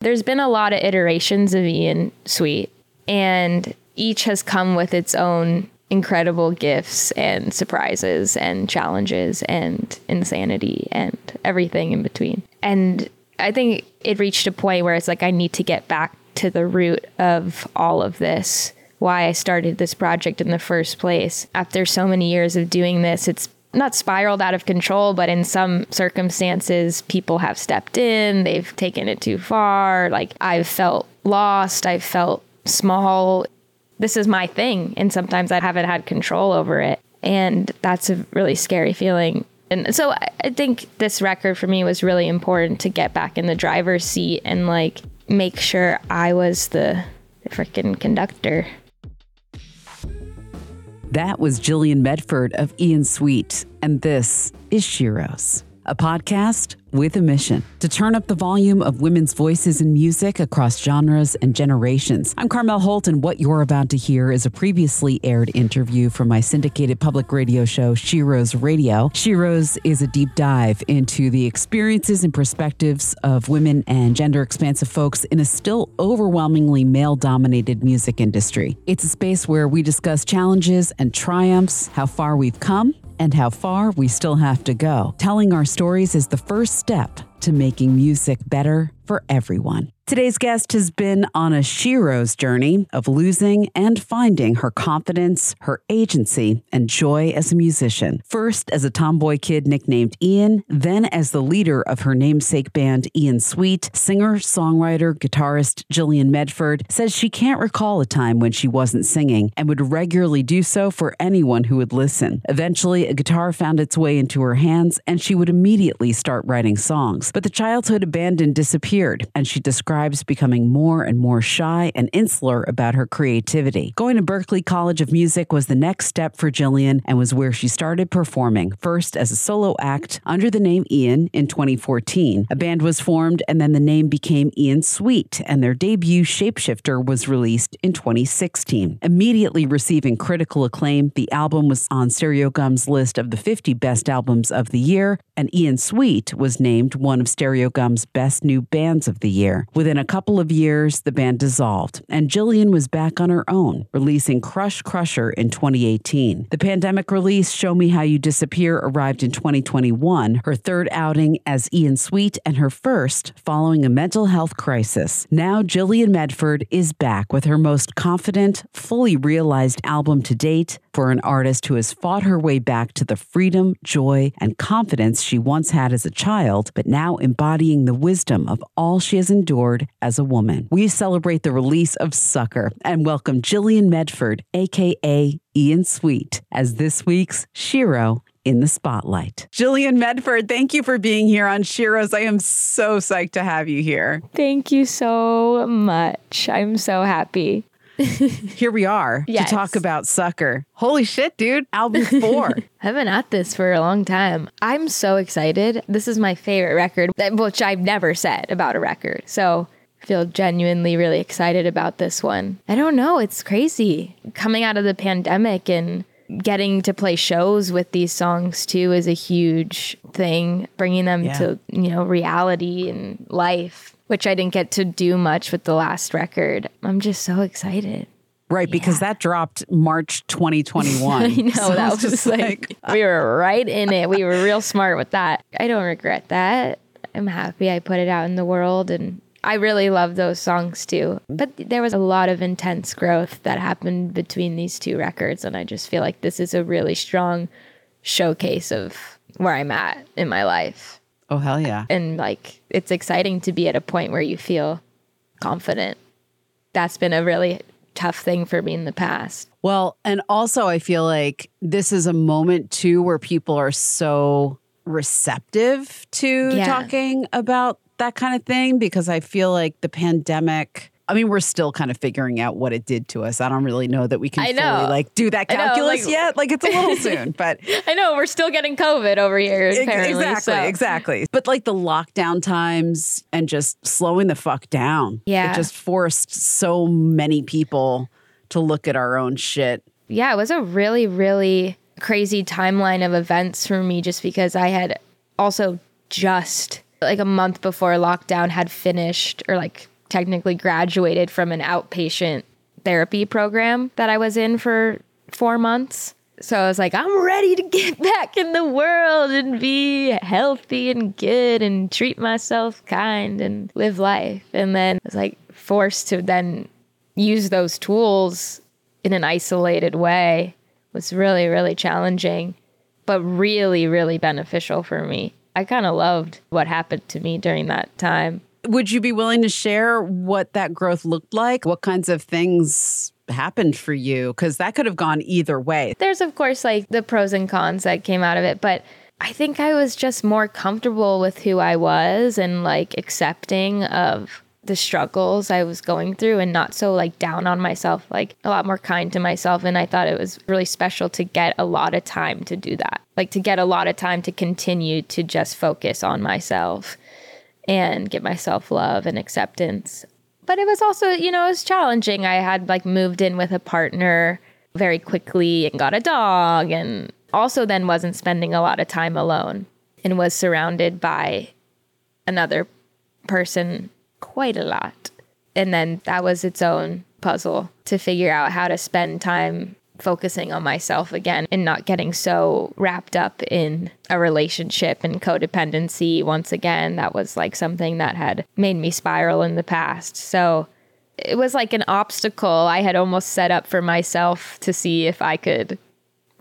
There's been a lot of iterations of Ian Sweet, and each has come with its own incredible gifts and surprises and challenges and insanity and everything in between. And I think it reached a point where it's like I need to get back to the root of all of this, why I started this project in the first place. After so many years of doing this, it's not spiraled out of control, but in some circumstances, people have stepped in, they've taken it too far. Like I've felt lost, I've felt small. This is my thing. And sometimes I haven't had control over it. And that's a really scary feeling. And so I think this record for me was really important to get back in the driver's seat and like make sure I was the, freaking conductor. That was Jilian Medford of Ian Sweet, and this is Sheroes, a podcast with a mission to turn up the volume of women's voices in music across genres and generations. I'm Carmel Holt, and what you're about to hear is a previously aired interview from my syndicated public radio show, Sheroes Radio. Sheroes is a deep dive into the experiences and perspectives of women and gender expansive folks in a still overwhelmingly male dominated music industry. It's a space where we discuss challenges and triumphs, how far we've come, and how far we still have to go. Telling our stories is the first step to making music better for everyone. Today's guest has been on a Shero's journey of losing and finding her confidence, her agency, and joy as a musician. First as a tomboy kid nicknamed Ian, then as the leader of her namesake band Ian Sweet, singer, songwriter, guitarist Jilian Medford says she can't recall a time when she wasn't singing and would regularly do so for anyone who would listen. Eventually, a guitar found its way into her hands and she would immediately start writing songs. But the childhood abandon disappeared, and she describes becoming more and more shy and insular about her creativity. Going to Berklee College of Music was the next step for Jilian and was where she started performing, first as a solo act under the name Ian in 2014. A band was formed, and then the name became Ian Sweet, and their debut Shapeshifter was released in 2016. Immediately receiving critical acclaim, the album was on Stereogum's list of the 50 best albums of the year, and Ian Sweet was named one of Stereogum's best new bands of the year. Within a couple of years, the band dissolved, and Jilian was back on her own, releasing Crush Crusher in 2018. The pandemic release, Show Me How You Disappear, arrived in 2021, her third outing as Ian Sweet, and her first following a mental health crisis. Now, Jilian Medford is back with her most confident, fully realized album to date for an artist who has fought her way back to the freedom, joy, and confidence she once had as a child, but now embodying the wisdom of all she has endured as a woman. We celebrate the release of Sucker and welcome Jilian Medford, aka Ian Sweet, as this week's Shero in the spotlight. Jilian Medford, thank you for being here on Sheroes. I am so psyched to have you here. Thank you so much. I'm so happy. here we are yes. to talk about Sucker. Holy shit, dude. Album four. I've been at this for a long time. I'm so excited. This is my favorite record, which I've never said about a record. So I feel genuinely really excited about this one. I don't know. It's crazy. Coming out of the pandemic and getting to play shows with these songs too is a huge thing, bringing them yeah. to, you know, reality and life which I didn't get to do much with the last record. I'm just so excited. Right, yeah. because that dropped March 2021. I know so that was just like, like we were right in it. We were real smart with that. I don't regret that. I'm happy I put it out in the world and I really love those songs too. But there was a lot of intense growth that happened between these two records and I just feel like this is a really strong showcase of where I'm at in my life. Oh, hell yeah. And like, it's exciting to be at a point where you feel confident. That's been a really tough thing for me in the past. Well, and also, I feel like this is a moment too where people are so receptive to yeah. talking about that kind of thing because I feel like the pandemic I mean, we're still kind of figuring out what it did to us. I don't really know that we can I know. fully like do that calculus like, yet. Like it's a little soon, but I know we're still getting COVID over here. Apparently, exactly, so. exactly. But like the lockdown times and just slowing the fuck down. Yeah, it just forced so many people to look at our own shit. Yeah, it was a really, really crazy timeline of events for me, just because I had also just like a month before lockdown had finished or like technically graduated from an outpatient therapy program that I was in for four months. So I was like, I'm ready to get back in the world and be healthy and good and treat myself kind and live life. And then I was like forced to then use those tools in an isolated way was really, really challenging, but really, really beneficial for me. I kind of loved what happened to me during that time. Would you be willing to share what that growth looked like? What kinds of things happened for you? Because that could have gone either way. There's, of course, like the pros and cons that came out of it, but I think I was just more comfortable with who I was and like accepting of the struggles I was going through and not so like down on myself, like a lot more kind to myself. And I thought it was really special to get a lot of time to do that, like to get a lot of time to continue to just focus on myself and get myself love and acceptance. But it was also, you know, it was challenging. I had like moved in with a partner very quickly and got a dog and also then wasn't spending a lot of time alone and was surrounded by another person quite a lot. And then that was its own puzzle to figure out how to spend time focusing on myself again and not getting so wrapped up in a relationship and codependency once again. That was like something that had made me spiral in the past. So it was like an obstacle I had almost set up for myself to see if I could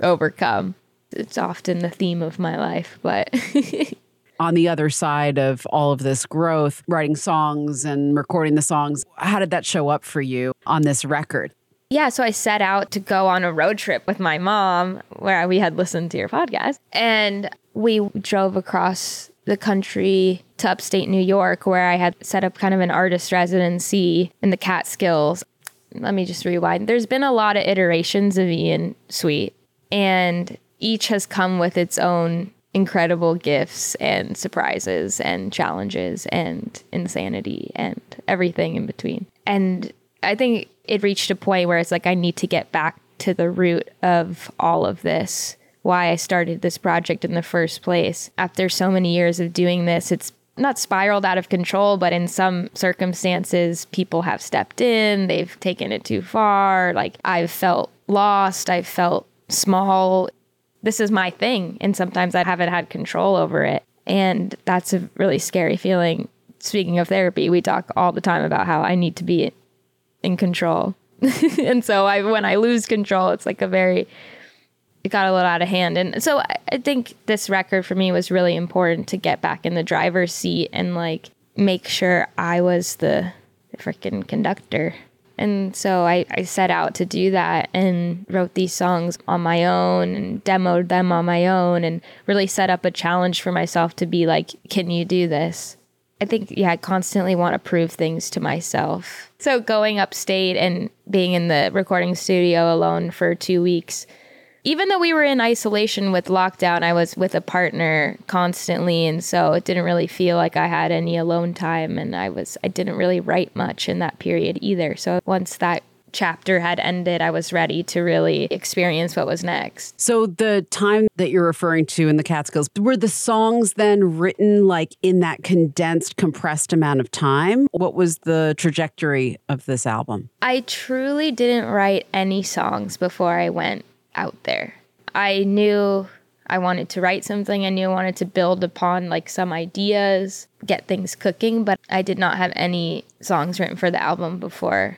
overcome. It's often the theme of my life, but on the other side of all of this growth, writing songs and recording the songs, how did that show up for you on this record? Yeah, so I set out to go on a road trip with my mom where we had listened to your podcast. And we drove across the country to upstate New York where I had set up kind of an artist residency in the Catskills. Let me just rewind. There's been a lot of iterations of Ian Sweet, and each has come with its own incredible gifts and surprises and challenges and insanity and everything in between. And I think it reached a point where it's like I need to get back to the root of all of this, why I started this project in the first place. After so many years of doing this, it's not spiraled out of control, but in some circumstances, people have stepped in, they've taken it too far. Like I've felt lost, I've felt small this is my thing. And sometimes I haven't had control over it. And that's a really scary feeling. Speaking of therapy, we talk all the time about how I need to be in control. and so I when I lose control, it's like a very it got a little out of hand. And so I, I think this record for me was really important to get back in the driver's seat and like make sure I was the, the freaking conductor and so I, I set out to do that and wrote these songs on my own and demoed them on my own and really set up a challenge for myself to be like, can you do this? I think, yeah, I constantly want to prove things to myself. So going upstate and being in the recording studio alone for two weeks even though we were in isolation with lockdown, I was with a partner constantly, and so it didn't really feel like I had any alone time, and I was I didn't really write much in that period either. So once that chapter had ended, I was ready to really experience what was next. So the time that you're referring to in the Catskills, were the songs then written like in that condensed, compressed amount of time? What was the trajectory of this album? I truly didn't write any songs before I went out there. I knew I wanted to write something. I knew I wanted to build upon like some ideas, get things cooking, but I did not have any songs written for the album before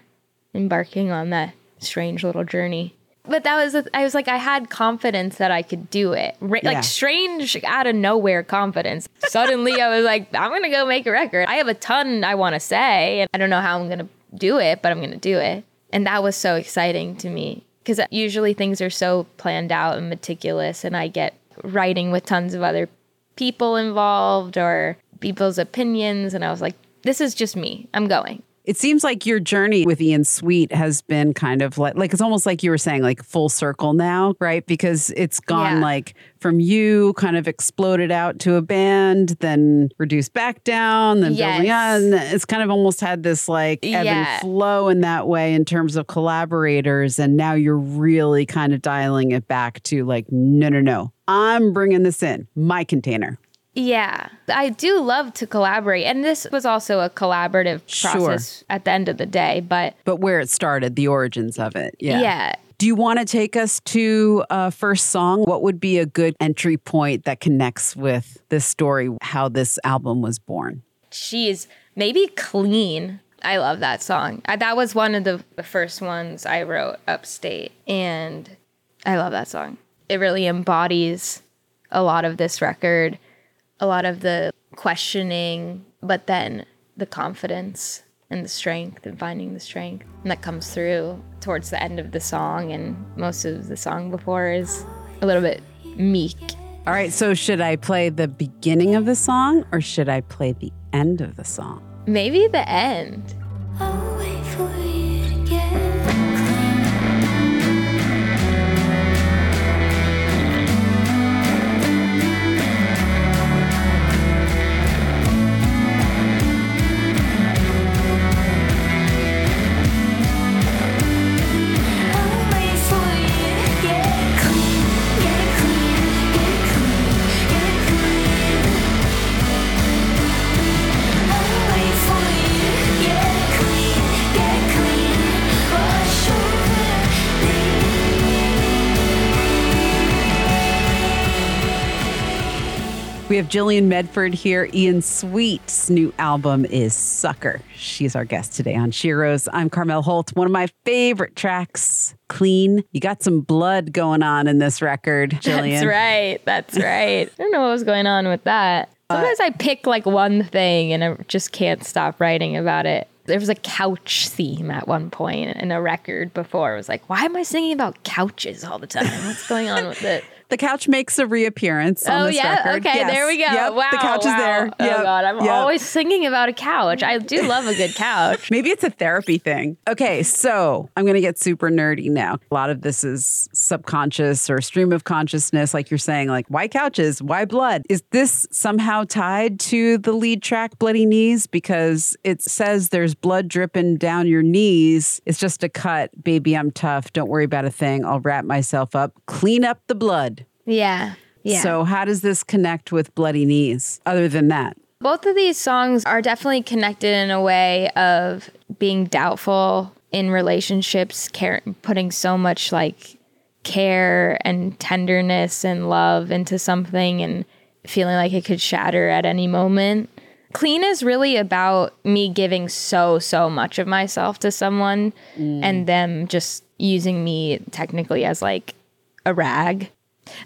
embarking on that strange little journey. But that was, I was like, I had confidence that I could do it. Ra- yeah. Like strange out of nowhere confidence. Suddenly I was like, I'm going to go make a record. I have a ton I want to say, and I don't know how I'm going to do it, but I'm going to do it. And that was so exciting to me because usually things are so planned out and meticulous, and I get writing with tons of other people involved or people's opinions, and I was like, this is just me. I'm going. It seems like your journey with Ian Sweet has been kind of like like it's almost like you were saying like full circle now, right? Because it's gone yeah. like from you kind of exploded out to a band, then reduced back down, then yes. building on. It's kind of almost had this like ebb yeah. and flow in that way in terms of collaborators, and now you're really kind of dialing it back to like no, no, no, I'm bringing this in my container. Yeah, I do love to collaborate. And this was also a collaborative Sure. process at the end of the day. But But where it started, the origins of it. Yeah. yeah, Do you want to take us to a first song? What would be a good entry point that connects with this story, how this album was born? she's maybe clean. I love that song. Uh, That was one of the, the first ones I wrote upstate. And I love that song. It really embodies a lot of this record, a lot of the questioning, but then the confidence and the strength and finding the strength. And that comes through towards the end of the song. And most of the song before is a little bit meek. All right, so should I play the beginning of the song or should I play the end of the song? Maybe the end. We have Jilian Medford here. Ian Sweet's new album is Sucker. She's our guest today on Sheroes. I'm Carmel Holt. One of my favorite tracks, Clean. You got some blood going on in this record, Jilian. That's right. That's right. I don't know what was going on with that. Uh, Sometimes I pick like one thing and I just can't stop writing about it. There was a couch theme at one point in a record before. It was like, why am I singing about couches all the time? What's going on with it? The couch makes a reappearance on oh yeah, record. okay, Yes. there we go. Yep, wow, the couch wow. is there. Oh god, I'm yep. always singing about a couch. I do love a good couch. Maybe it's a therapy thing. Okay, so I'm going to get super nerdy now. A lot of this is subconscious or stream of consciousness, like you're saying, like, why couches? Why blood? Is this somehow tied to the lead track, Bloody Knees? Because it says there's blood dripping down your knees. It's just a cut. Baby, I'm tough. Don't worry about a thing. I'll wrap myself up. Clean up the blood. Yeah. Yeah. So, how does this connect with Bloody Knees other than that? Both of these songs are definitely connected in a way of being doubtful in relationships, care, putting so much like care and tenderness and love into something and feeling like it could shatter at any moment. Clean is really about me giving so, so much of myself to someone mm. and them just using me technically as like a rag.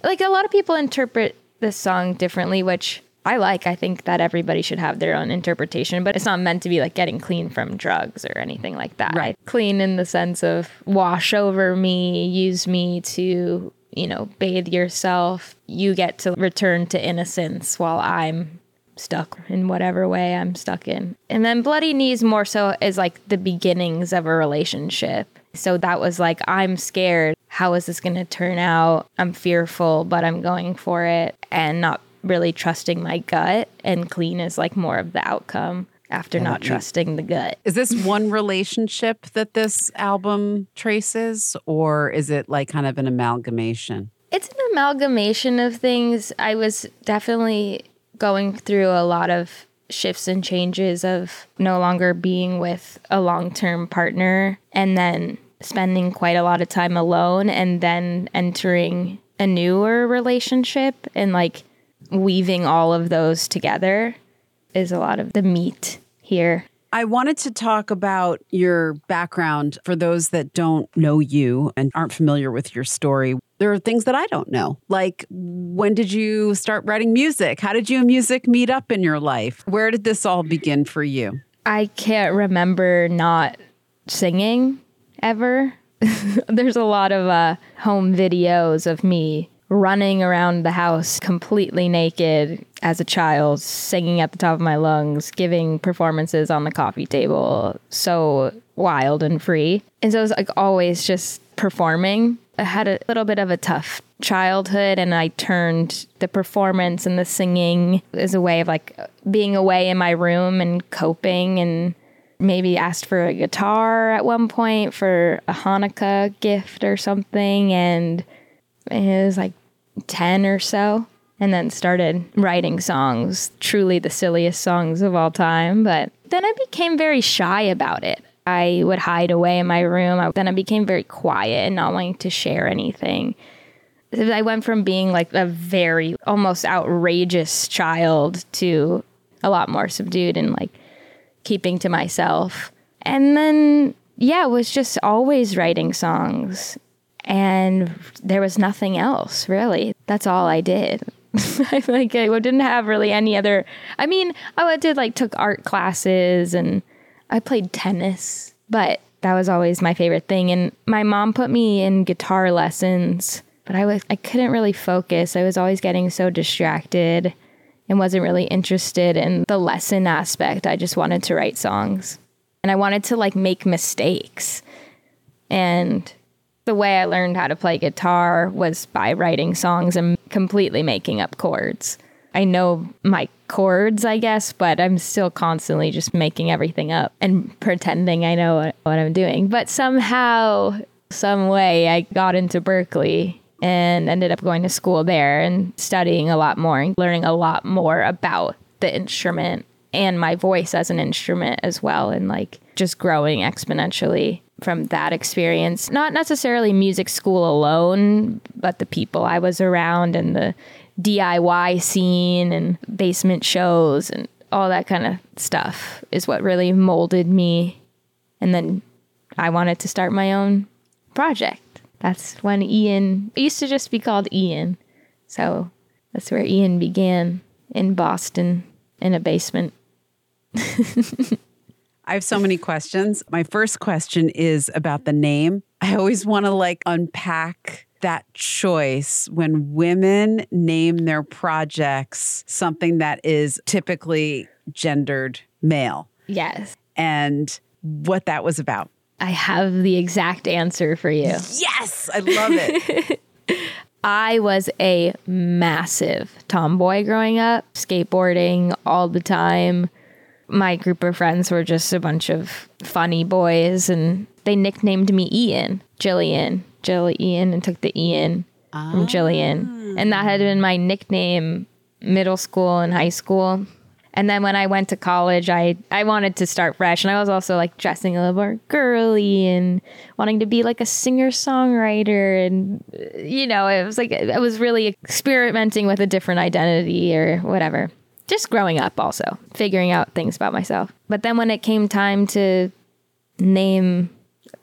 Like a lot of people interpret this song differently, which I like. I think that everybody should have their own interpretation, but it's not meant to be like getting clean from drugs or anything like that. Right. Clean in the sense of wash over me, use me to, you know, bathe yourself. You get to return to innocence while I'm stuck in whatever way I'm stuck in. And then Bloody Knees more so is like the beginnings of a relationship. So that was like, I'm scared. How is this going to turn out? I'm fearful, but I'm going for it and not really trusting my gut. And clean is like more of the outcome after not trusting the gut. Is this one relationship that this album traces, or is it like kind of an amalgamation? It's an amalgamation of things. I was definitely going through a lot of shifts and changes of no longer being with a long term partner and then spending quite a lot of time alone and then entering a newer relationship and like weaving all of those together is a lot of the meat here. I wanted to talk about your background for those that don't know you and aren't familiar with your story. There are things that I don't know. Like, when did you start writing music? How did you and music meet up in your life? Where did this all begin for you? I can't remember not singing ever. There's a lot of uh, home videos of me running around the house completely naked as a child, singing at the top of my lungs, giving performances on the coffee table. So wild and free. And so it was like always just performing. I had a little bit of a tough childhood and I turned the performance and the singing as a way of like being away in my room and coping and maybe asked for a guitar at one point for a Hanukkah gift or something and it was like 10 or so and then started writing songs, truly the silliest songs of all time. But then I became very shy about it. I would hide away in my room. I, then I became very quiet and not wanting to share anything. I went from being like a very almost outrageous child to a lot more subdued and like keeping to myself. And then, yeah, was just always writing songs. And there was nothing else really. That's all I did. I like I didn't have really any other. I mean, oh, I did like took art classes and I played tennis, but that was always my favorite thing. And my mom put me in guitar lessons, but I was I couldn't really focus. I was always getting so distracted and wasn't really interested in the lesson aspect. I just wanted to write songs. And I wanted to like make mistakes. And the way I learned how to play guitar was by writing songs and completely making up chords. I know my chords, I guess, but I'm still constantly just making everything up and pretending I know what, what I'm doing. But somehow, some way, I got into Berklee and ended up going to school there and studying a lot more and learning a lot more about the instrument and my voice as an instrument as well and like just growing exponentially from that experience. Not necessarily music school alone but the people i was around and the diy scene and basement shows and all that kind of stuff is what really molded me. And then i wanted to start my own project that's when ian it used to just be called ian so that's where ian began in boston in a basement I have so many questions. My first question is about the name. I always want to like unpack that choice when women name their projects something that is typically gendered male yes and what that was about. I have the exact answer for you. Yes, I love it. I was a massive tomboy growing up, skateboarding all the time. My group of friends were just a bunch of funny boys, and they nicknamed me Ian, Jilian, Jill Ian, and took the Ian from Jilian. And that had been my nickname middle school and high school. And then when I went to college, I, I wanted to start fresh. And I was also like dressing a little more girly and wanting to be like a singer songwriter. And, you know, it was like, I was really experimenting with a different identity or whatever. Just growing up, also figuring out things about myself. But then when it came time to name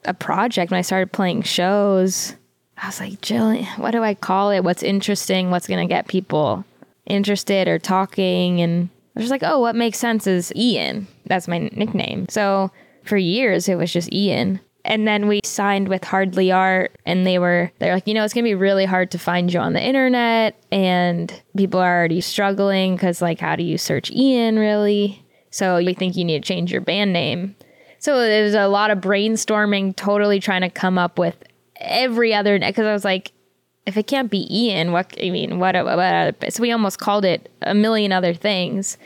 a project, when I started playing shows, I was like, Jilian, what do I call it? What's interesting? What's going to get people interested or talking? And I was just like, oh, what makes sense is Ian. That's my nickname. So for years, it was just Ian. And then we signed with Hardly Art, and they were they're like, you know, it's gonna be really hard to find you on the internet, and people are already struggling because like, how do you search Ian really? So we think you need to change your band name. So it was a lot of brainstorming, totally trying to come up with every other because I was like, if it can't be Ian, what I mean, what, what other, so we almost called it a million other things.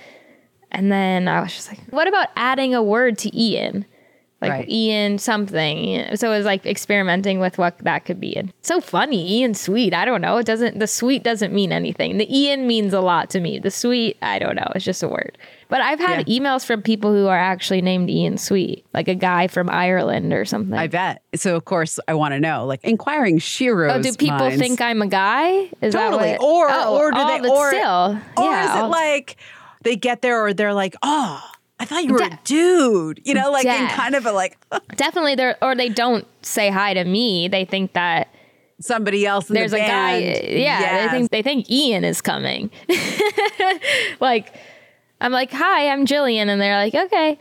And then I was just like, what about adding a word to Ian? Like Right. Ian something. So it was like experimenting with what that could be. And so funny, Ian sweet. I don't know. It doesn't the sweet doesn't mean anything. The Ian means a lot to me. The sweet, I don't know. It's just a word. But I've had emails from people who are actually named Ian Sweet, like a guy from Ireland or something. I bet. So of course I want to know, like inquiring Sheroes Oh, do people minds. think I'm a guy? Is totally that what? or oh, or do oh, they or still? or yeah, is it like they get there or they're like oh I thought you were a dude you know like in kind of a like definitely there, or they don't say hi to me. They think that somebody else in there's the a guy. Yeah, Yes. they think they think Ian is coming. like, I'm like, hi, I'm Jilian, and they're like, okay.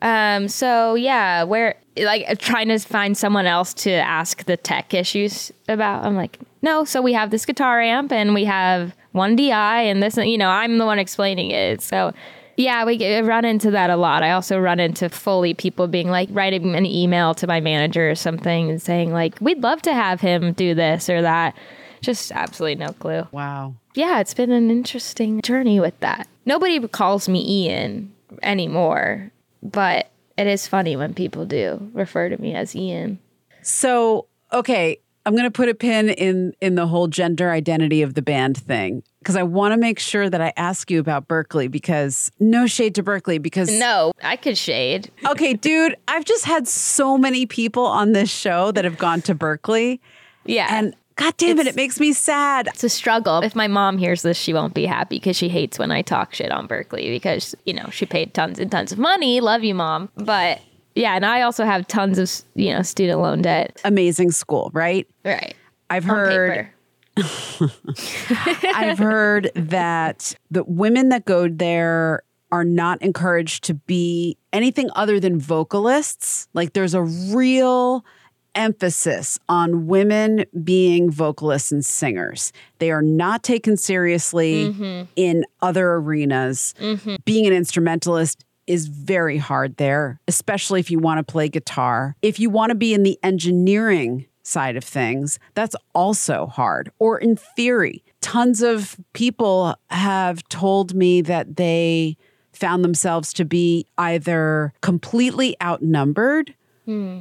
Um, so yeah, where like trying to find someone else to ask the tech issues about. I'm like, no. So we have this guitar amp, and we have one DI, and this. You know, I'm the one explaining it. So. Yeah, we get, run into that a lot. I also run into fully people being like writing an email to my manager or something and saying like, "We'd love to have him do this or that." Just absolutely no clue. wow Yeah, it's been an interesting journey with that. Nobody calls me Ian anymore, but it is funny when people do refer to me as Ian. so okay I'm going to put a pin in in the whole gender identity of the band thing because I want to make sure that I ask you about Berklee because no shade to Berklee because No, I could shade. okay, dude, I've just had so many people on this show that have gone to Berklee Yeah. and god damn it, It's- it makes me sad. it's a struggle. If my mom hears this, she won't be happy because she hates when I talk shit on Berklee because, you know, she paid tons and tons of money. Love you, mom. But yeah, and I also have tons of, you know, student loan debt. Amazing school, right? Right. I've On heard paper. I've heard that the women that go there are not encouraged to be anything other than vocalists. Like there's a real emphasis on women being vocalists and singers. They are not taken seriously mm-hmm. in other arenas. Mm-hmm. Being an instrumentalist is very hard there, especially if you want to play guitar. If you want to be in the engineering side of things, that's also hard. Or in theory, tons of people have told me that they found themselves to be either completely outnumbered hmm.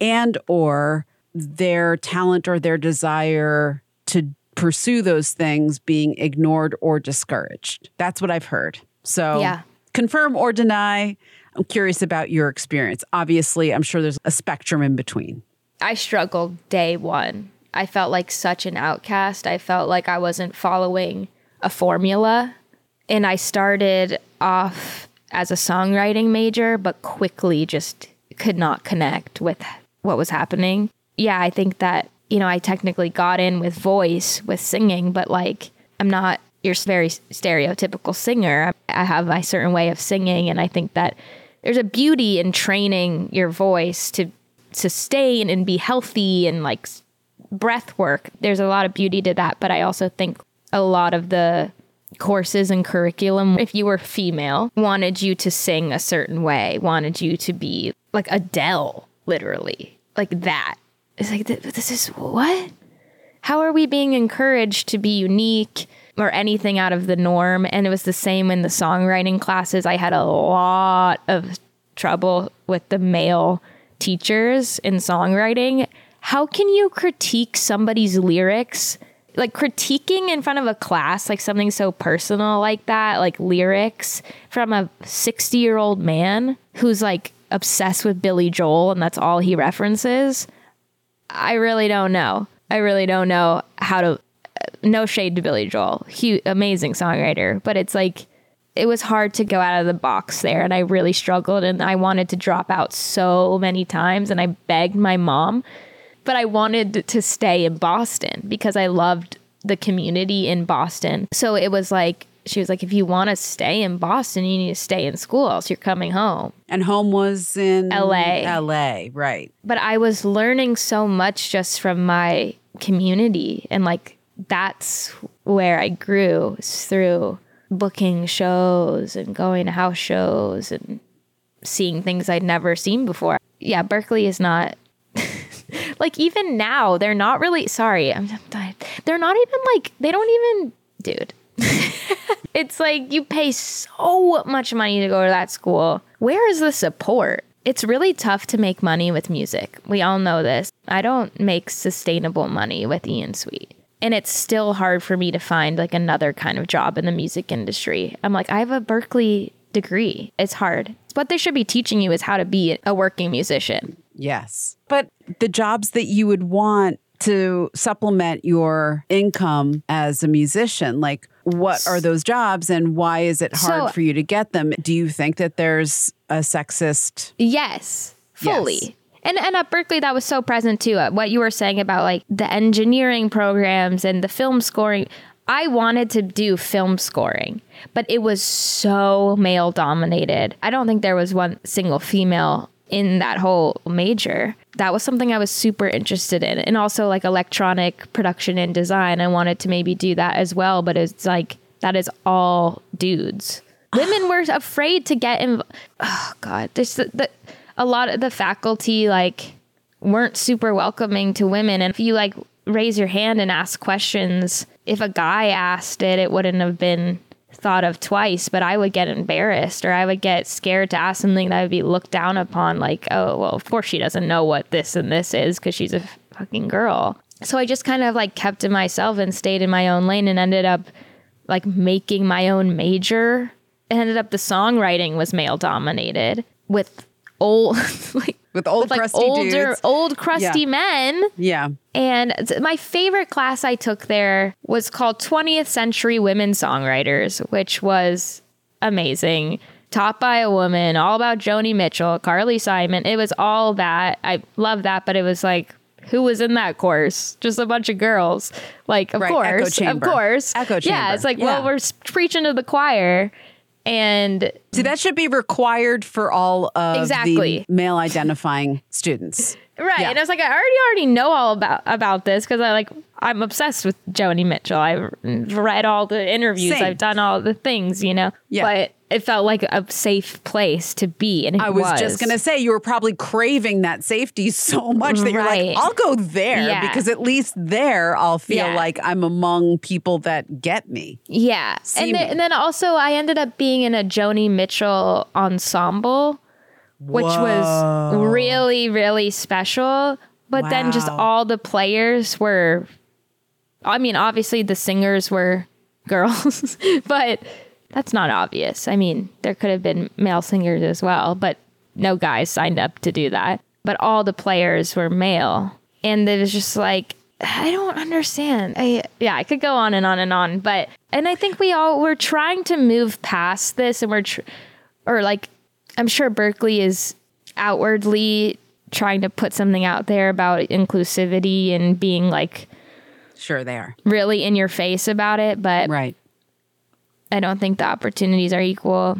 and or their talent or their desire to pursue those things being ignored or discouraged. That's what I've heard. So Yeah. Confirm or deny. I'm curious about your experience. Obviously, I'm sure there's a spectrum in between. I struggled day one. I felt like such an outcast. I felt like I wasn't following a formula. And I started off as a songwriting major, but quickly just could not connect with what was happening. Yeah, I think that, you know, I technically got in with voice, with singing, but like I'm not your very stereotypical singer. I have my certain way of singing. And I think that there's a beauty in training your voice to sustain and be healthy and like breath work. There's a lot of beauty to that, but I also think a lot of the courses and curriculum, if you were female, wanted you to sing a certain way, wanted you to be like Adele, literally, like that. It's like, this is what? How are we being encouraged to be unique or anything out of the norm? And it was the same in the songwriting classes. I had a lot of trouble with the male teachers in songwriting. How can you critique somebody's lyrics? Like critiquing in front of a class, like something so personal like that, like lyrics from a 60 year old man who's like obsessed with Billy Joel and that's all he references. I really don't know. I really don't know how to. No shade to Billy Joel, he amazing songwriter, but it's like it was hard to go out of the box there, and I really struggled, and I wanted to drop out so many times, and I begged my mom, but I wanted to stay in Boston because I loved the community in Boston. So it was like she was like, if you want to stay in Boston, you need to stay in school, else you're coming home. And home was in LA. LA, right. but I was learning so much just from my community and like that's where I grew through booking shows and going to house shows and seeing things I'd never seen before. Yeah, Berklee is not like even now they're not really sorry, I'm, I'm tired. They're not even like they don't even dude. it's like you pay so much money to go to that school. Where is the support? It's really tough to make money with music. We all know this. I don't make sustainable money with Ian Sweet. And it's still hard for me to find like another kind of job in the music industry. I'm like, I have a Berklee degree. It's hard. What they should be teaching you is how to be a working musician. Yes. But the jobs that you would want to supplement your income as a musician, like what are those jobs and why is it hard So- for you to get them? Do you think that there's a sexist? Yes, fully. Yes. And and at Berklee, that was so present too. Uh, What you were saying about like the engineering programs and the film scoring. I wanted to do film scoring, but it was so male dominated. I don't think there was one single female in that whole major. That was something I was super interested in. And also like electronic production and design. I wanted to maybe do that as well, but it's like that is all dudes. Women were afraid to get involved. Oh God, there's the, the a lot of the faculty like weren't super welcoming to women, and if you like raise your hand and ask questions, if a guy asked it, it wouldn't have been thought of twice. But I would get embarrassed, or I would get scared to ask something that would be looked down upon. Like, oh well, of course she doesn't know what this and this is because she's a fucking girl. so I just kind of like kept to myself and stayed in my own lane and ended up like making my own major. It ended up the songwriting was male dominated with old like With old with like crusty older dudes. old crusty Yeah. men. Yeah. And my favorite class I took there was called 20th Century Women Songwriters, which was amazing. Taught by a woman, all about Joni Mitchell, Carly Simon. It was all that. I love that, but it was like, who was in that course? Just a bunch of girls. Like, of Right, echo course, of course. Echo chamber. Yeah, it's like, Yeah. well, we're preaching to the choir. And See, that should be required for all of Exactly. the male identifying students. Right. Yeah. And I was like, I already already know all about about this because I like I'm obsessed with Joni Mitchell. I've read all the interviews. Same. I've done all the things, you know. Yeah. But it felt like a safe place to be, and it I was, just going to say, you were probably craving that safety so much that you're Right. like, I'll go there Yeah. because at least there I'll feel Yeah. like I'm among people that get me. Yeah. And me. and then also I ended up being in a Joni Mitchell ensemble, which was really really special. But then just all the players were I mean, obviously the singers were girls, but that's not obvious. I mean, there could have been male singers as well, but no guys signed up to do that. But all the players were male. And it was just like, I don't understand. I yeah, I could go on and on and on, but and I think we all we're trying to move past this and we're tr- or like I'm sure Berklee is outwardly trying to put something out there about inclusivity and being like Sure, they are. really in your face about it, but Right. I don't think the opportunities are equal.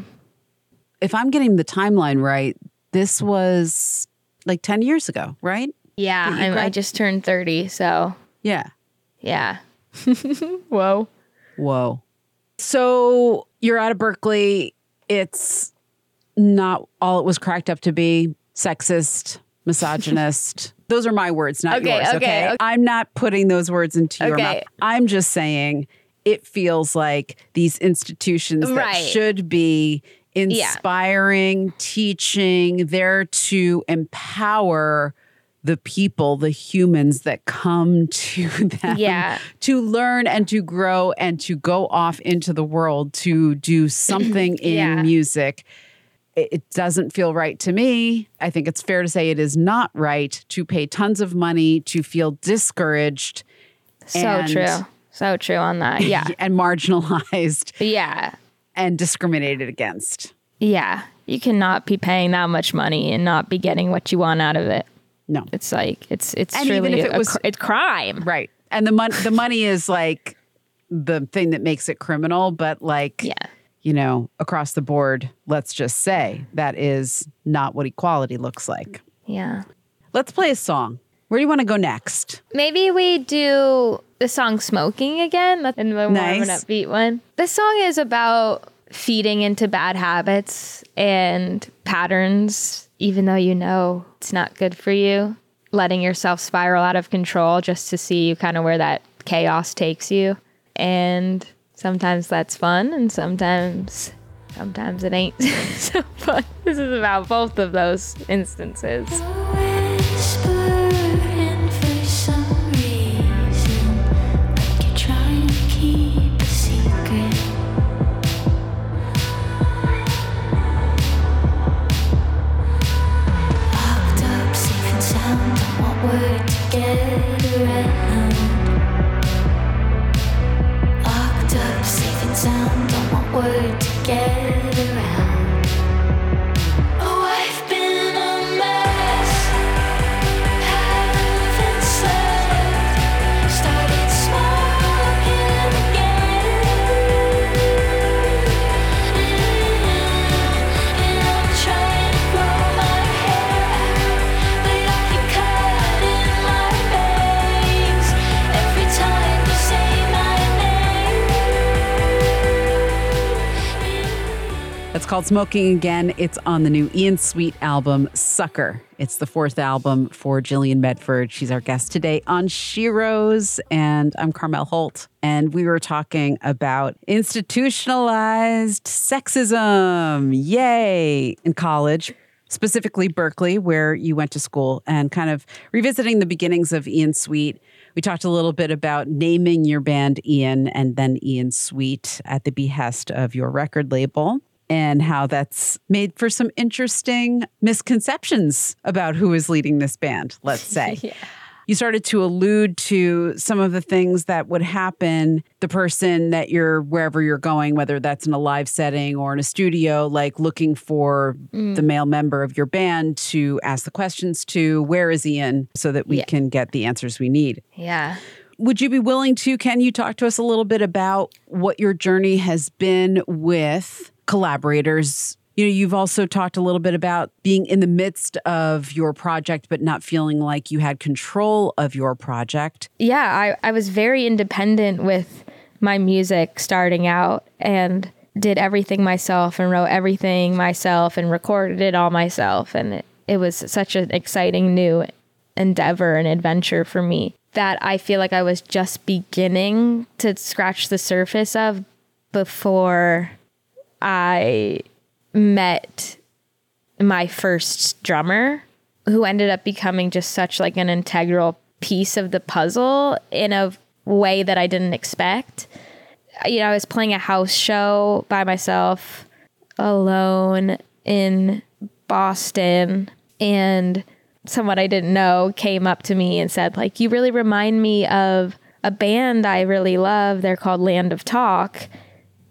If I'm getting the timeline right, this was like 10 years ago, right? Yeah, I'm, I just turned 30, so Yeah. yeah. Whoa. Whoa. So you're out of Berklee. It's not all it was cracked up to be sexist, misogynist. those are my words, not Okay, yours. okay, Okay? okay. I'm not putting those words into your mouth. I'm just saying it feels like these institutions that Right. should be inspiring, teaching, there to empower the people, the humans that come to them Yeah. to learn and to grow and to go off into the world to do something in Yeah. music. It doesn't feel right to me. I think it's fair to say it is not right to pay tons of money to feel discouraged So true. So true on that. Yeah. and marginalized yeah. and discriminated against. Yeah. You cannot be paying that much money and not be getting what you want out of it. No. It's like it's it's And even truly if it a was- cr- it's crime. Right. And the money the money is like the thing that makes it criminal, but like Yeah. you know, across the board, let's just say that is not what equality looks like. Yeah. Let's play a song. Where do you want to go next? Maybe we do the song Smoking again That's in the more of an Nice. upbeat one. This song is about feeding into bad habits and patterns, even though you know it's not good for you. Letting yourself spiral out of control just to see kind of where that chaos takes you. And sometimes that's fun and sometimes sometimes it ain't so fun. This is about both of those instances. Word to called Smoking Again. It's on the new Ian Sweet album, Sucker. It's the fourth album for Jilian Medford. She's our guest today on Sheroes, and I'm Carmel Holt. And we were talking about institutionalized sexism. Yay! In college. specifically Berklee, where you went to school, and kind of revisiting the beginnings of Ian Sweet. We talked a little bit about naming your band Ian and then Ian Sweet at the behest of your record label. And how that's made for some interesting misconceptions about who is leading this band, let's say. Yeah. you started to allude to some of the things that would happen the person that you're wherever you're going whether that's in a live setting or in a studio like looking for mm. the male member of your band to ask the questions to where is ian so that we Yeah. can get the answers we need Yeah. would you be willing to can you talk to us a little bit about what your journey has been with collaborators you know you've also talked a little bit about being in the midst of your project but not feeling like you had control of your project yeah, I, I was very independent with my music starting out and did everything myself and wrote everything myself and recorded it all myself. And it, it was such an exciting new endeavor and adventure for me that I feel like I was just beginning to scratch the surface of before I met my first drummer who ended up becoming just such like an integral piece of the puzzle in a way that I didn't expect. You know, I was playing a house show by myself alone in Boston and someone I didn't know came up to me and said like you really remind me of a band I really love. They're called Land of Talk.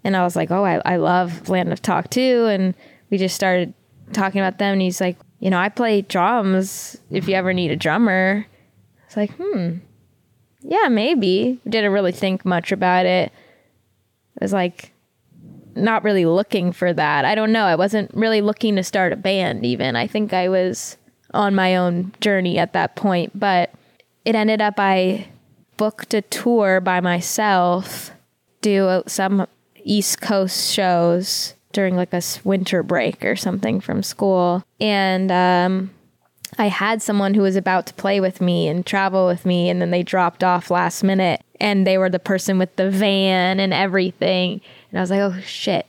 And I was like, oh, I, I love Land of Talk too. And we just started talking about them. And he's like, you know, I play drums if you ever need a drummer. It's like, hmm, yeah, maybe. Didn't really think much about it. I was like, not really looking for that. I don't know. I wasn't really looking to start a band, even. I think I was on my own journey at that point. But it ended up, I booked a tour by myself, do some East Coast shows during like a winter break or something from school. And um, I had someone who was about to play with me and travel with me, and then they dropped off last minute. And they were the person with the van and everything. And I was like, oh shit.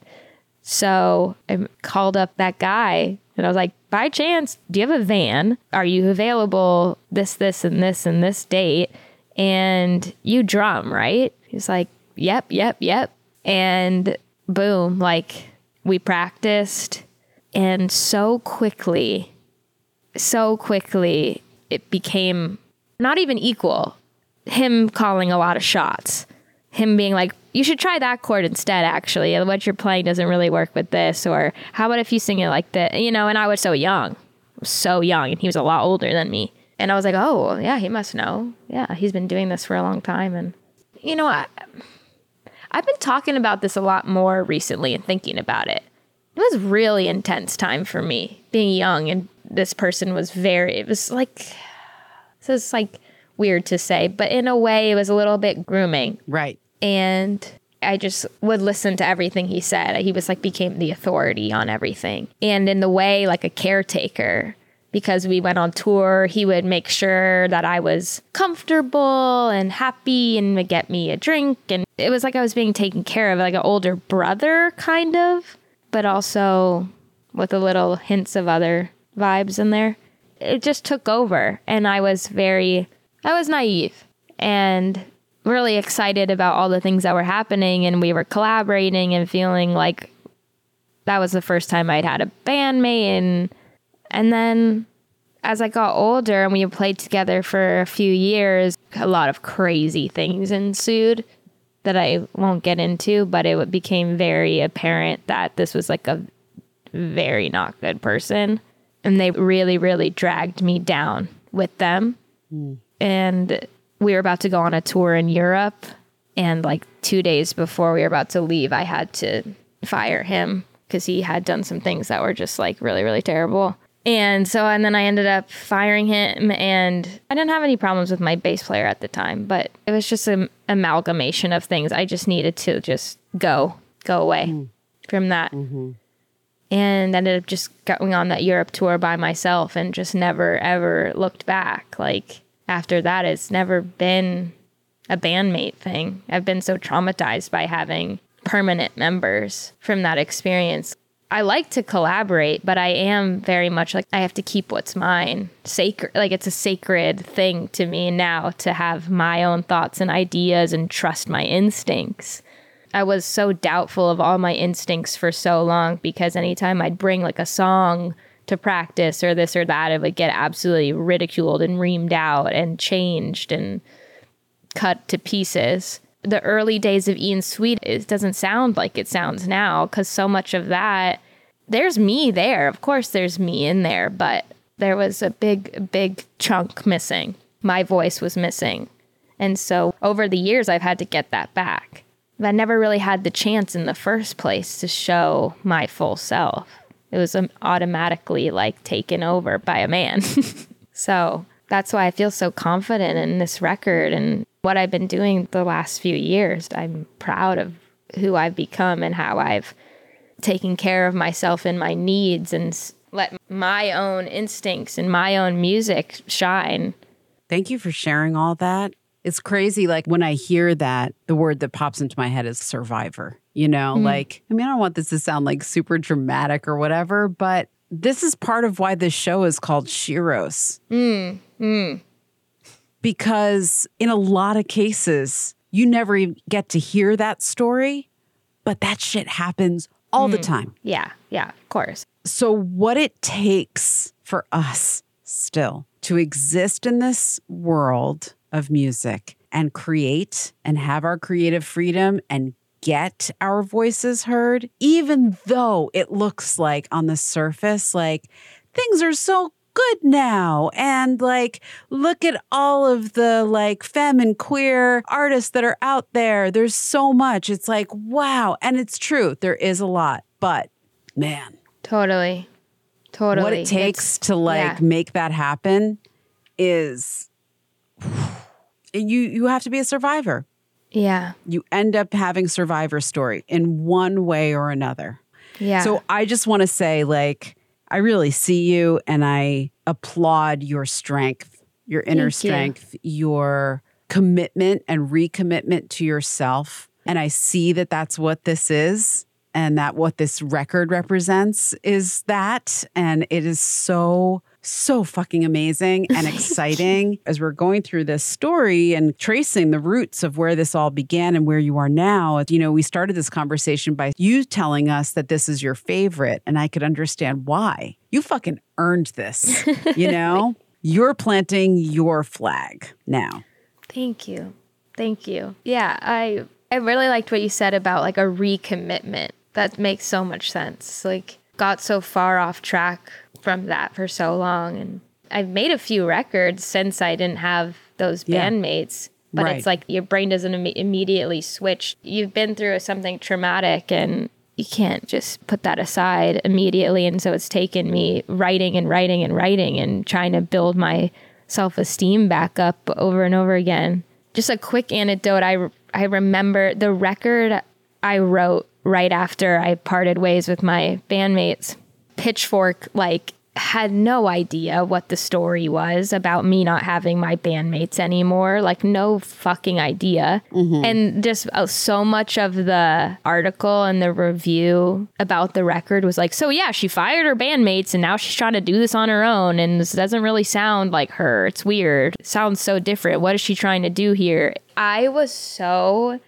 So I called up that guy and I was like, by chance, do you have a van? Are you available this, this, and this, and this date? And you drum, right? He's like, yep, yep, yep. And boom, like we practiced. And so quickly, so quickly, it became not even equal. Him calling a lot of shots, him being like, you should try that chord instead, actually. What you're playing doesn't really work with this. Or how about if you sing it like that? You know, and I was so young, so young, and he was a lot older than me. And I was like, oh, yeah, he must know. Yeah, he's been doing this for a long time. And, you know, I, I've been talking about this a lot more recently and thinking about it. It was really intense time for me being young, and this person was very, it was like, this is like weird to say, but in a way, it was a little bit grooming right and I just would listen to everything he said. He was like became the authority on everything. And in the way like a caretaker because we went on tour, he would make sure that I was comfortable and happy and would get me a drink and it was like I was being taken care of like an older brother kind of, but also with a little hints of other vibes in there. It just took over and I was very I was naive and really excited about all the things that were happening and we were collaborating and feeling like that was the first time I'd had a bandmate and and then as I got older and we played together for a few years, a lot of crazy things ensued that I won't get into, but it became very apparent that this was like a very not good person. And they really, really dragged me down with them. Hmm. And we were about to go on a tour in Europe. And like two days before we were about to leave, I had to fire him because he had done some things that were just like really, really terrible. And so, and then I ended up firing him, and I didn't have any problems with my bass player at the time, but it was just an amalgamation of things. I just needed to just go, go away mm. from that. Mm-hmm. And ended up just going on that Europe tour by myself and just never ever looked back. Like, after that, it's never been a bandmate thing. I've been so traumatized by having permanent members from that experience. I like to collaborate, but I am very much like I have to keep what's mine sacred. Like it's a sacred thing to me now to have my own thoughts and ideas and trust my instincts. I was so doubtful of all my instincts for so long because anytime I'd bring like a song to practice or this or that, it would get absolutely ridiculed and reamed out and changed and cut to pieces. The early days of Ian Sweet, it doesn't sound like it sounds now because so much of that, there's me there. Of course, there's me in there, but there was a big, big chunk missing. My voice was missing. And so over the years, I've had to get that back. I never really had the chance in the first place to show my full self. It was um, automatically like taken over by a man. so that's why I feel so confident in this record and what I've been doing the last few years. I'm proud of who I've become and how I've taken care of myself and my needs and let my own instincts and my own music shine. Thank you for sharing all that. It's crazy. Like when I hear that, the word that pops into my head is survivor. You know, mm-hmm. like, I mean, I don't want this to sound like super dramatic or whatever, but this is part of why this show is called Sheroes. Mm, mm. Because in a lot of cases, you never even get to hear that story, but that shit happens all the mm. time. Yeah, yeah, of course. So, what it takes for us still to exist in this world of music and create and have our creative freedom and get our voices heard, even though it looks like on the surface, like things are so good now. And like, look at all of the like femme and queer artists that are out there. There's so much. It's like, wow. And it's true, there is a lot, but man, Totally. Totally. what it It's- takes to like yeah. make that happen is you you have to be a survivor Yeah. you end up having survivor story in one way or another Yeah. so i just want to say like i really see you and i applaud your strength your inner Thank you. strength your commitment and recommitment to yourself and i see that that's what this is and that what this record represents is that and it is so so fucking amazing and exciting as we're going through this story and tracing the roots of where this all began and where you are now. You know, we started this conversation by you telling us that this is your favorite, and I could understand why. You fucking earned this, you know? You're planting your flag now. Thank you. Thank you. Yeah, I I really liked what you said about like a recommitment. That makes so much sense. Like got so far off track from that for so long and I've made a few records since I didn't have those Yeah. bandmates. But Right. it's like your brain doesn't imme- immediately switch. You've been through something traumatic and you can't just put that aside immediately. And so it's taken me writing and writing and writing and trying to build my self esteem back up over and over again. Just a quick anecdote I, I remember the record I wrote right after I parted ways with my bandmates. Pitchfork, like, had no idea what the story was about me not having my bandmates anymore. Like, no fucking idea. And just uh, so much of the article and the review about the record was like, so yeah, she fired her bandmates and now she's trying to do this on her own. And this doesn't really sound like her. It's weird. It sounds so different. What is she trying to do here? I was so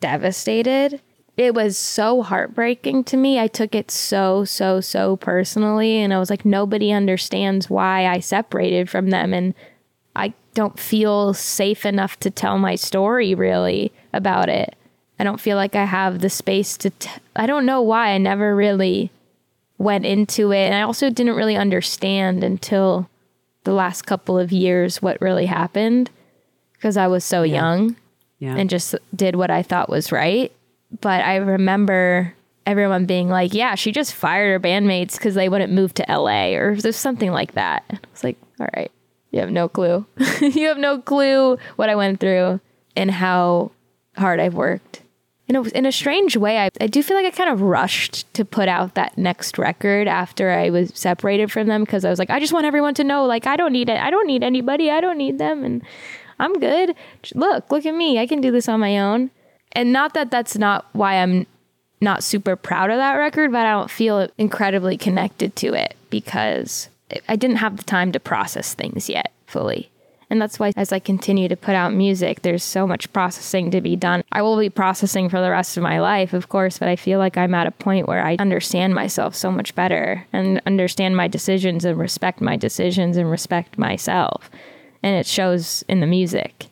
devastated. It was so heartbreaking to me. I took it so, so, so personally. And I was like, nobody understands why I separated from them. And I don't feel safe enough to tell my story really about it. I don't feel like I have the space to. T- I don't know why I never really went into it. And I also didn't really understand until the last couple of years what really happened because I was so young Yeah. and just did what I thought was right. But I remember everyone being like, yeah, she just fired her bandmates because they wouldn't move to LA or there's something like that. I was like, all right, you have no clue. you have no clue what I went through and how hard I've worked. In a, in a strange way, I, I do feel like I kind of rushed to put out that next record after I was separated from them because I was like, I just want everyone to know, like, I don't need it. I don't need anybody. I don't need them. And I'm good. Look, look at me. I can do this on my own. And not that that's not why I'm not super proud of that record, but I don't feel incredibly connected to it because I didn't have the time to process things yet fully. And that's why, as I continue to put out music, there's so much processing to be done. I will be processing for the rest of my life, of course, but I feel like I'm at a point where I understand myself so much better and understand my decisions and respect my decisions and respect myself. And it shows in the music.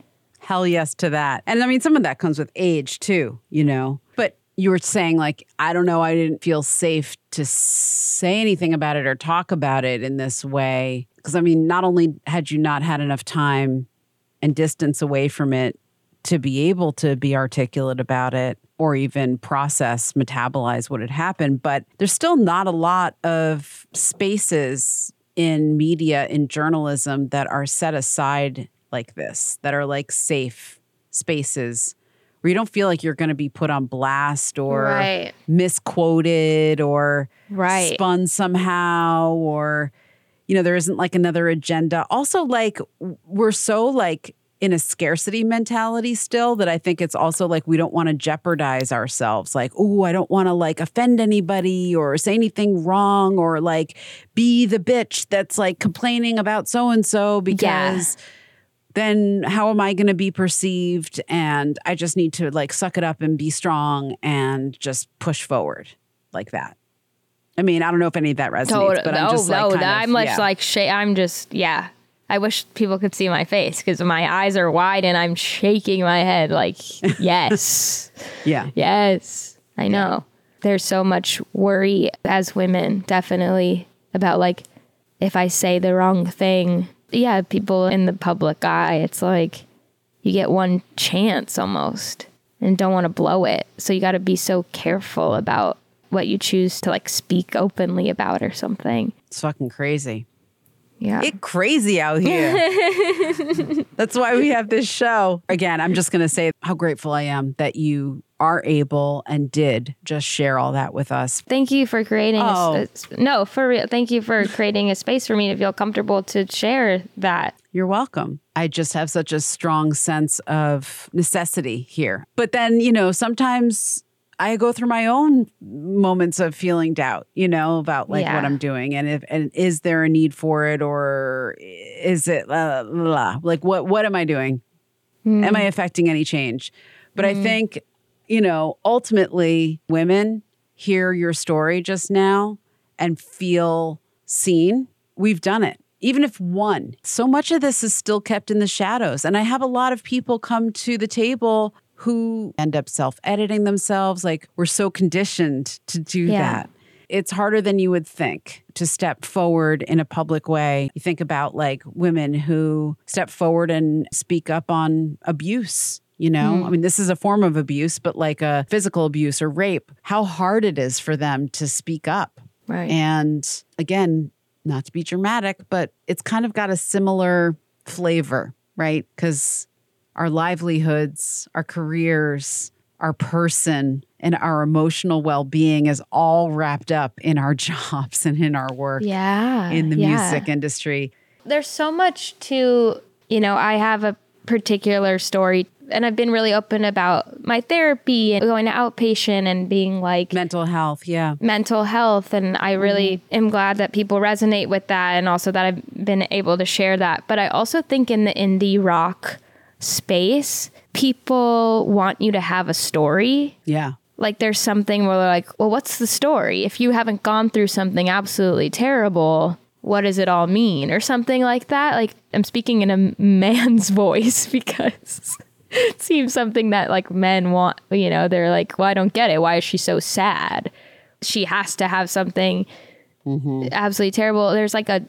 Hell yes to that. And I mean, some of that comes with age too, you know. But you were saying, like, I don't know, I didn't feel safe to say anything about it or talk about it in this way. Because I mean, not only had you not had enough time and distance away from it to be able to be articulate about it or even process, metabolize what had happened, but there's still not a lot of spaces in media, in journalism that are set aside like this, that are like safe spaces where you don't feel like you're going to be put on blast or Right. misquoted or Right. spun somehow or you know there isn't like another agenda also like we're so like in a scarcity mentality still that i think it's also like we don't want to jeopardize ourselves like oh i don't want to like offend anybody or say anything wrong or like be the bitch that's like complaining about so and so because then how am I going to be perceived? And I just need to like suck it up and be strong and just push forward like that. I mean, I don't know if any of that resonates, Total- but I'm just no, like, no, that- of- I'm yeah. like, sh- I'm just, yeah. I wish people could see my face because my eyes are wide and I'm shaking my head. Like, yes, yeah, yes, I know. There's so much worry as women, definitely, about like if I say the wrong thing. Yeah, people in the public eye, it's like you get one chance almost and don't want to blow it. So you got to be so careful about what you choose to like speak openly about or something. it's fucking crazy. Yeah. It crazy out here. That's why we have this show. Again, I'm just going to say how grateful I am that you are able and did just share all that with us. Thank you for creating Oh. a sp- no, for real. Thank you for creating a space for me to feel comfortable to share that. You're welcome. I just have such a strong sense of necessity here. But then, you know, sometimes I go through my own moments of feeling doubt, you know, about like Yeah. what I'm doing and if and is there a need for it or is it la, like what what am I doing? Am I hmm. affecting any change? But I hmm. think, you know, ultimately women hear your story just now and feel seen. We've done it. Even if one, so much of this is still kept in the shadows. And I have a lot of people come to the table who end up self editing themselves. Like we're so conditioned to do Yeah. that. It's harder than you would think to step forward in a public way. You think about like women who step forward and speak up on abuse. You know, mm-hmm. I mean, this is a form of abuse, but like a physical abuse or rape, how hard it is for them to speak up. Right. And again, not to be dramatic, but it's kind of got a similar flavor, right? Because our livelihoods, our careers, our person, and our emotional well being is all wrapped up in our jobs and in our work yeah. in the yeah. music industry. There's so much to, you know, I have a particular story and I've been really open about my therapy and going to outpatient and being like Mental health, yeah. mental health and I really mm-hmm. am glad that people resonate with that and also that I've been able to share that. But I also think in the indie rock space, people want you to have a story. Yeah. Like there's something where they're like, well, what's the story? If you haven't gone through something absolutely terrible, what does it all mean? Or something like that. Like I'm speaking in a man's voice because it seems something that like men want, you know, they're like, well, I don't get it. Why is she so sad? She has to have something mm-hmm. absolutely terrible. There's like a,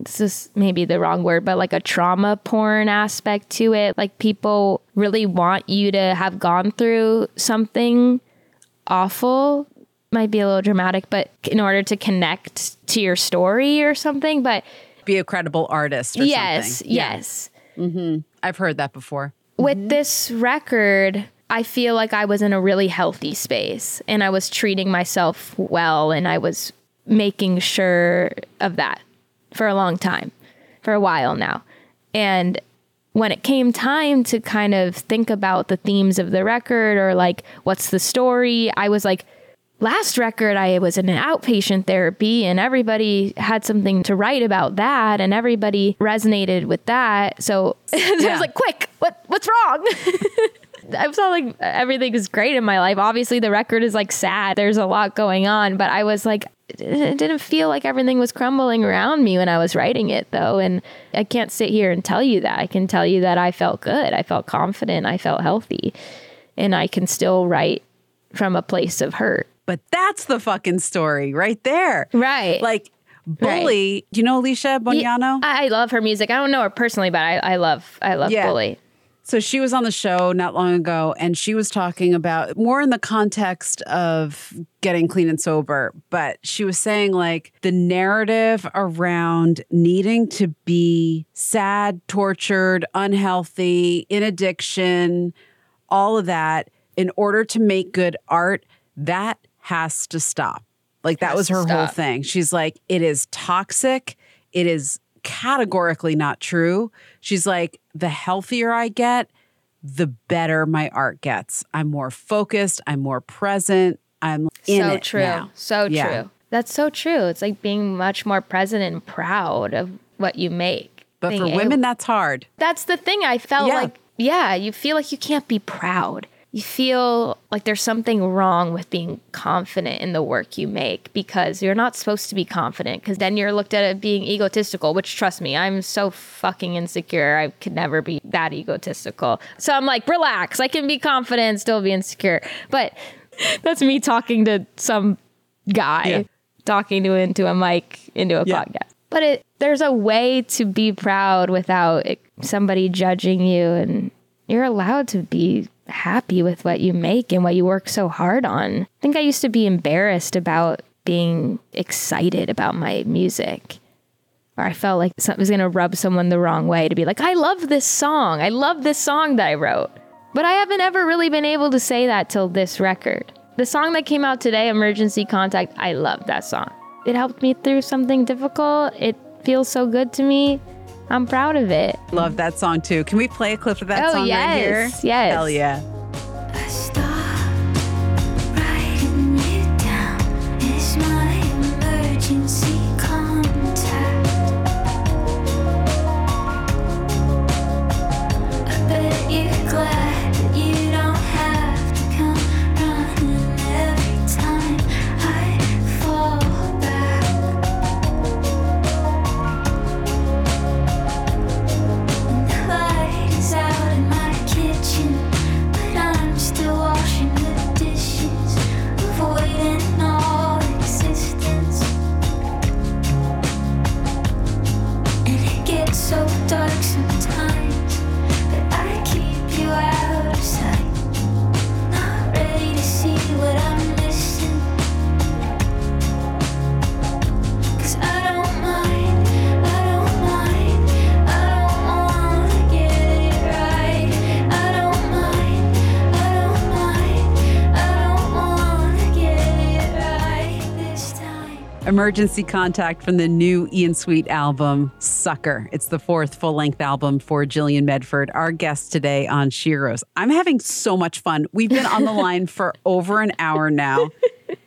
this is maybe the wrong word, but like a trauma porn aspect to it. Like people really want you to have gone through something awful. Might be a little dramatic, but in order to connect to your story or something. But Be a credible artist or yes, something. Yeah. yes. Mm-hmm. I've heard that before. With mm-hmm. this record, I feel like I was in a really healthy space and I was treating myself well and I was making sure of that for a long time, for a while now. And when it came time to kind of think about the themes of the record or like what's the story, I was like, last record I was in an outpatient therapy and everybody had something to write about that and everybody resonated with that. So I Yeah. was like, quick, what what's wrong? I felt like everything is great in my life. Obviously the record is like sad. There's a lot going on, but I was like it didn't feel like everything was crumbling around me when I was writing it though. And I can't sit here and tell you that. I can tell you that I felt good. I felt confident. I felt healthy. And I can still write from a place of hurt. But that's the fucking story right there. Right. Like Bully, do you know Alicia Bognanno? I love her music. I don't know her personally, but I, I love I love Yeah. Bully. So she was on the show not long ago and she was talking about more in the context of getting clean and sober, but she was saying like the narrative around needing to be sad, tortured, unhealthy, in addiction, all of that in order to make good art, that has to stop. Like that was her whole thing. She's like, it is toxic. It is categorically not true. She's like, the healthier I get, the better my art gets. I'm more focused. I'm more present. I'm in so it true. now. So Yeah. true. That's so true. It's like being much more present and proud of what you make. But Being for able- women, that's hard. that's the thing. I felt Yeah. like, yeah, you feel like you can't be proud. You feel like there's something wrong with being confident in the work you make because you're not supposed to be confident because then you're looked at as being egotistical, which trust me, I'm so fucking insecure. I could never be that egotistical. So I'm like, relax. I can be confident and still be insecure. But that's me talking to some guy, Yeah. talking to into a mic, into a Yeah. podcast. But it, there's a way to be proud without it, somebody judging you, and you're allowed to be happy with what you make and what you work so hard on. I think I used to be embarrassed about being excited about my music. Or I felt like something was going to rub someone the wrong way to be like, I love this song. I love this song that I wrote. But I haven't ever really been able to say that till this record. The song that came out today, Emergency Contact, I love that song. It helped me through something difficult. It feels so good to me. I'm proud of it. Love that song too. Can we play a clip of that Oh, song right here? yes, yes. Hell yeah. Dark sometimes, but I keep you out of sight. Not ready to see what I'm Emergency Contact from the new Ian Sweet album, Sucker. It's the fourth full length album for Jilian Medford, our guest today on Sheroes. I'm having so much fun. We've been on the line for over an hour now.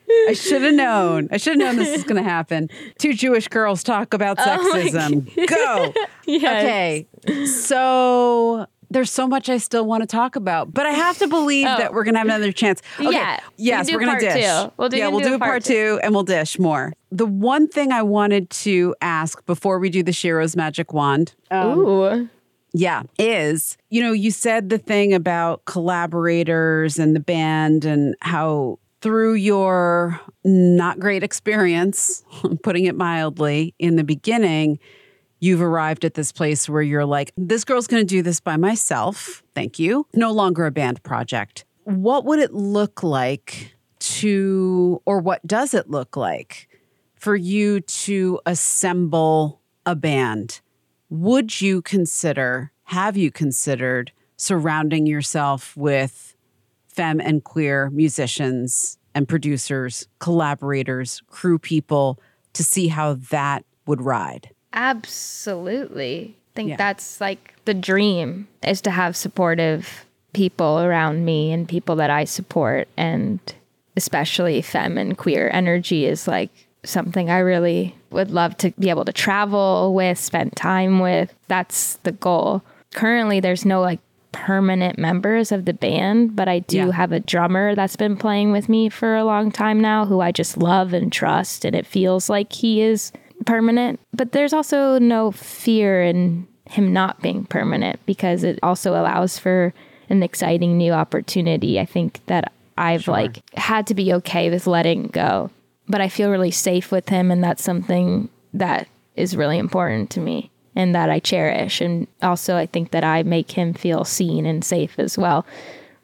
I should have known. I should have known this was going to happen. Two Jewish girls talk about oh sexism. Go. Okay. So there's so much I still want to talk about, but I have to believe Oh. that we're going to have another chance. Okay. Yeah. Yes, can we're going to dish. two. We'll do- yeah, we we'll do do a part part two and we'll dish more. The one thing I wanted to ask before we do the Shero's magic wand. um, Ooh. yeah, is you know, you said the thing about collaborators and the band and how through your not great experience, putting it mildly, in the beginning, you've arrived at this place where you're like, this girl's going to do this by myself. Thank you. No longer a band project. What would it look like to, or what does it look like for you to assemble a band? would you consider, have you considered surrounding yourself with femme and queer musicians and producers, collaborators, crew people to see how that would ride? Absolutely. think Yeah. that's like the dream is to have supportive people around me and people that I support and especially femme and queer energy is like something I really would love to be able to travel with, spend time with. That's the goal. Currently there's no like permanent members of the band, but I do Yeah. have a drummer that's been playing with me for a long time now who I just love and trust and it feels like he is permanent. But there's also no fear in him not being permanent because it also allows for an exciting new opportunity. I think that I've like had to be okay with letting go. But I feel really safe with him and that's something that is really important to me and that I cherish. And also I think that I make him feel seen and safe as well.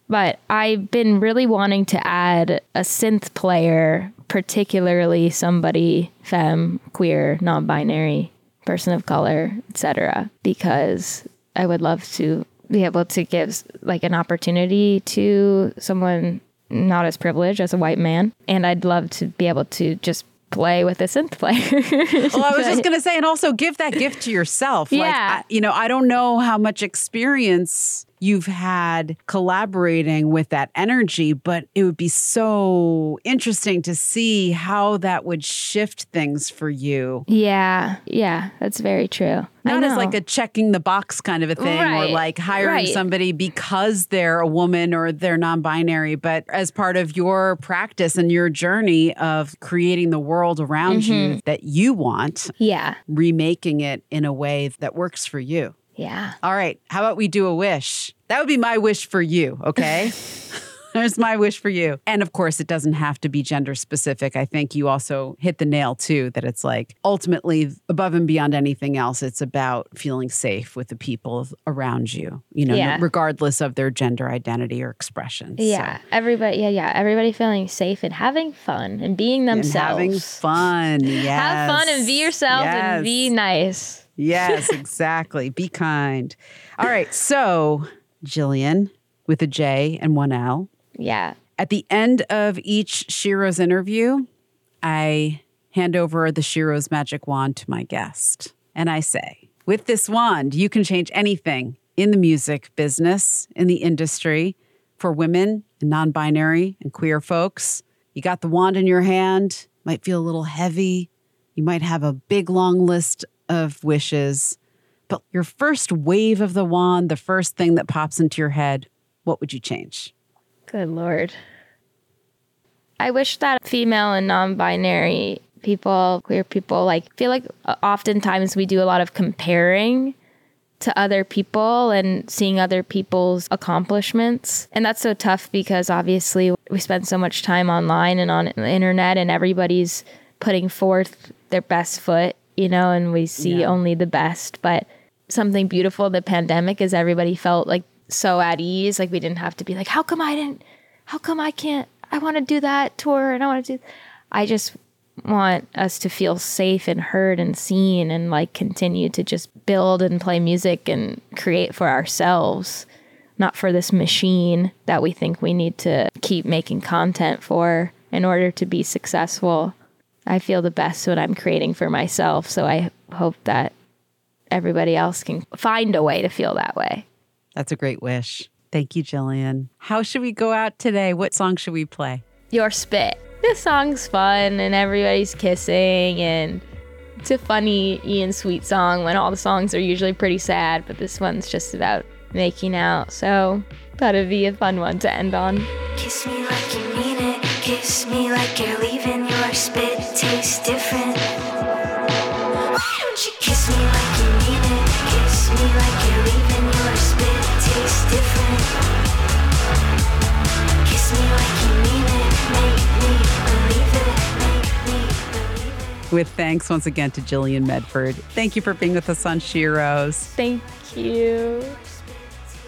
But I've been really wanting to add a synth player, particularly somebody femme, queer, non-binary, person of color, etc., because I would love to be able to give like an opportunity to someone not as privileged as a white man, and I'd love to be able to just play with a synth player. Well, I was just going to say, and also give that gift to yourself. Like, Yeah. I, you know, I don't know how much experience you've had collaborating with that energy, but it would be so interesting to see how that would shift things for you. yeah, yeah, that's very true. I Not as like a checking the box kind of a thing or like hiring right. somebody because they're a woman or they're non binary, but as part of your practice and your journey of creating the world around Mm-hmm. you that you want, yeah, remaking it in a way that works for you. Yeah. All right. How about we do a wish? That would be my wish for you. Okay. There's my wish for you. And of course, it doesn't have to be gender specific. I think you also hit the nail too that it's like ultimately above and beyond anything else, it's about feeling safe with the people around you, you know, Yeah. regardless of their gender identity or expression. So- Yeah, everybody. Yeah, yeah. Everybody feeling safe and having fun and being and themselves. having fun. Yes. Have fun and be yourself and be nice. Yes, exactly. Be kind. All right. So, Jilian with a J and one L. Yeah. At the end of each Shero's interview, I hand over the Shero's magic wand to my guest. And I say, with this wand, you can change anything in the music business, in the industry, for women and non binary and queer folks. You got the wand in your hand, might feel a little heavy. You might have a big, long list of wishes. But your first wave of the wand, the first thing that pops into your head, what would you change? Good lord. I wish that female and non-binary people, queer people, like feel like uh, oftentimes we do a lot of comparing to other people and seeing other people's accomplishments. And that's so tough because obviously we spend so much time online and on the internet and everybody's putting forth their best foot, you know, and we see Yeah. only the best. But something beautiful the pandemic is everybody felt like so at ease. Like we didn't have to be like, how come I didn't, how come I can't, I want to do that tour and I want to do, I just want us to feel safe and heard and seen and like continue to just build and play music and create for ourselves, not for this machine that we think we need to keep making content for in order to be successful. I feel the best when I'm creating for myself. So I hope that everybody else can find a way to feel that way. That's a great wish. Thank you, Jilian. How should we go out today? What song should we play? Your Spit. This song's fun and everybody's kissing and it's a funny Ian Sweet song when all the songs are usually pretty sad, but this one's just about making out. So thought it'd be a fun one to end on. Kiss me Kiss me like you're leaving. Your spit tastes different. Why don't you kiss me like you mean it? Kiss me like you're leaving. Your spit tastes different. Kiss me like you mean it. Make me believe it. Make me believe it. With thanks once again to Jilian Medford. Thank you for being with us on Shero's. Thank you.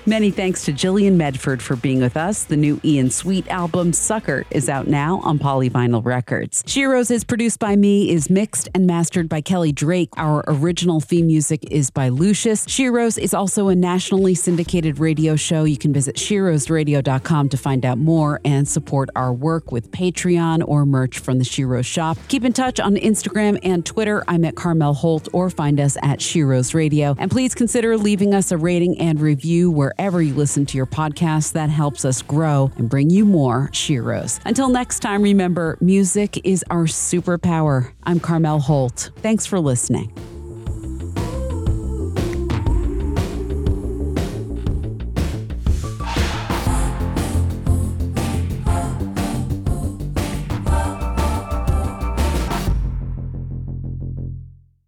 Many thanks to Jilian Medford for being with us. The new Ian Sweet album, Sucker, is out now on Polyvinyl Records. Sheroes is produced by me, is mixed and mastered by Kelly Drake. Our original theme music is by Lucius. Sheroes is also a nationally syndicated radio show. You can visit sheroesradio.com to find out more and support our work with Patreon or merch from the Sheroes shop. Keep in touch on Instagram and Twitter. I'm at Carmel Holt or find us at Sheroes Radio. And please consider leaving us a rating and review wherever you listen to your podcast. That helps us grow and bring you more Sheroes. Until next time, remember music is our superpower. I'm Carmel Holt. Thanks for listening.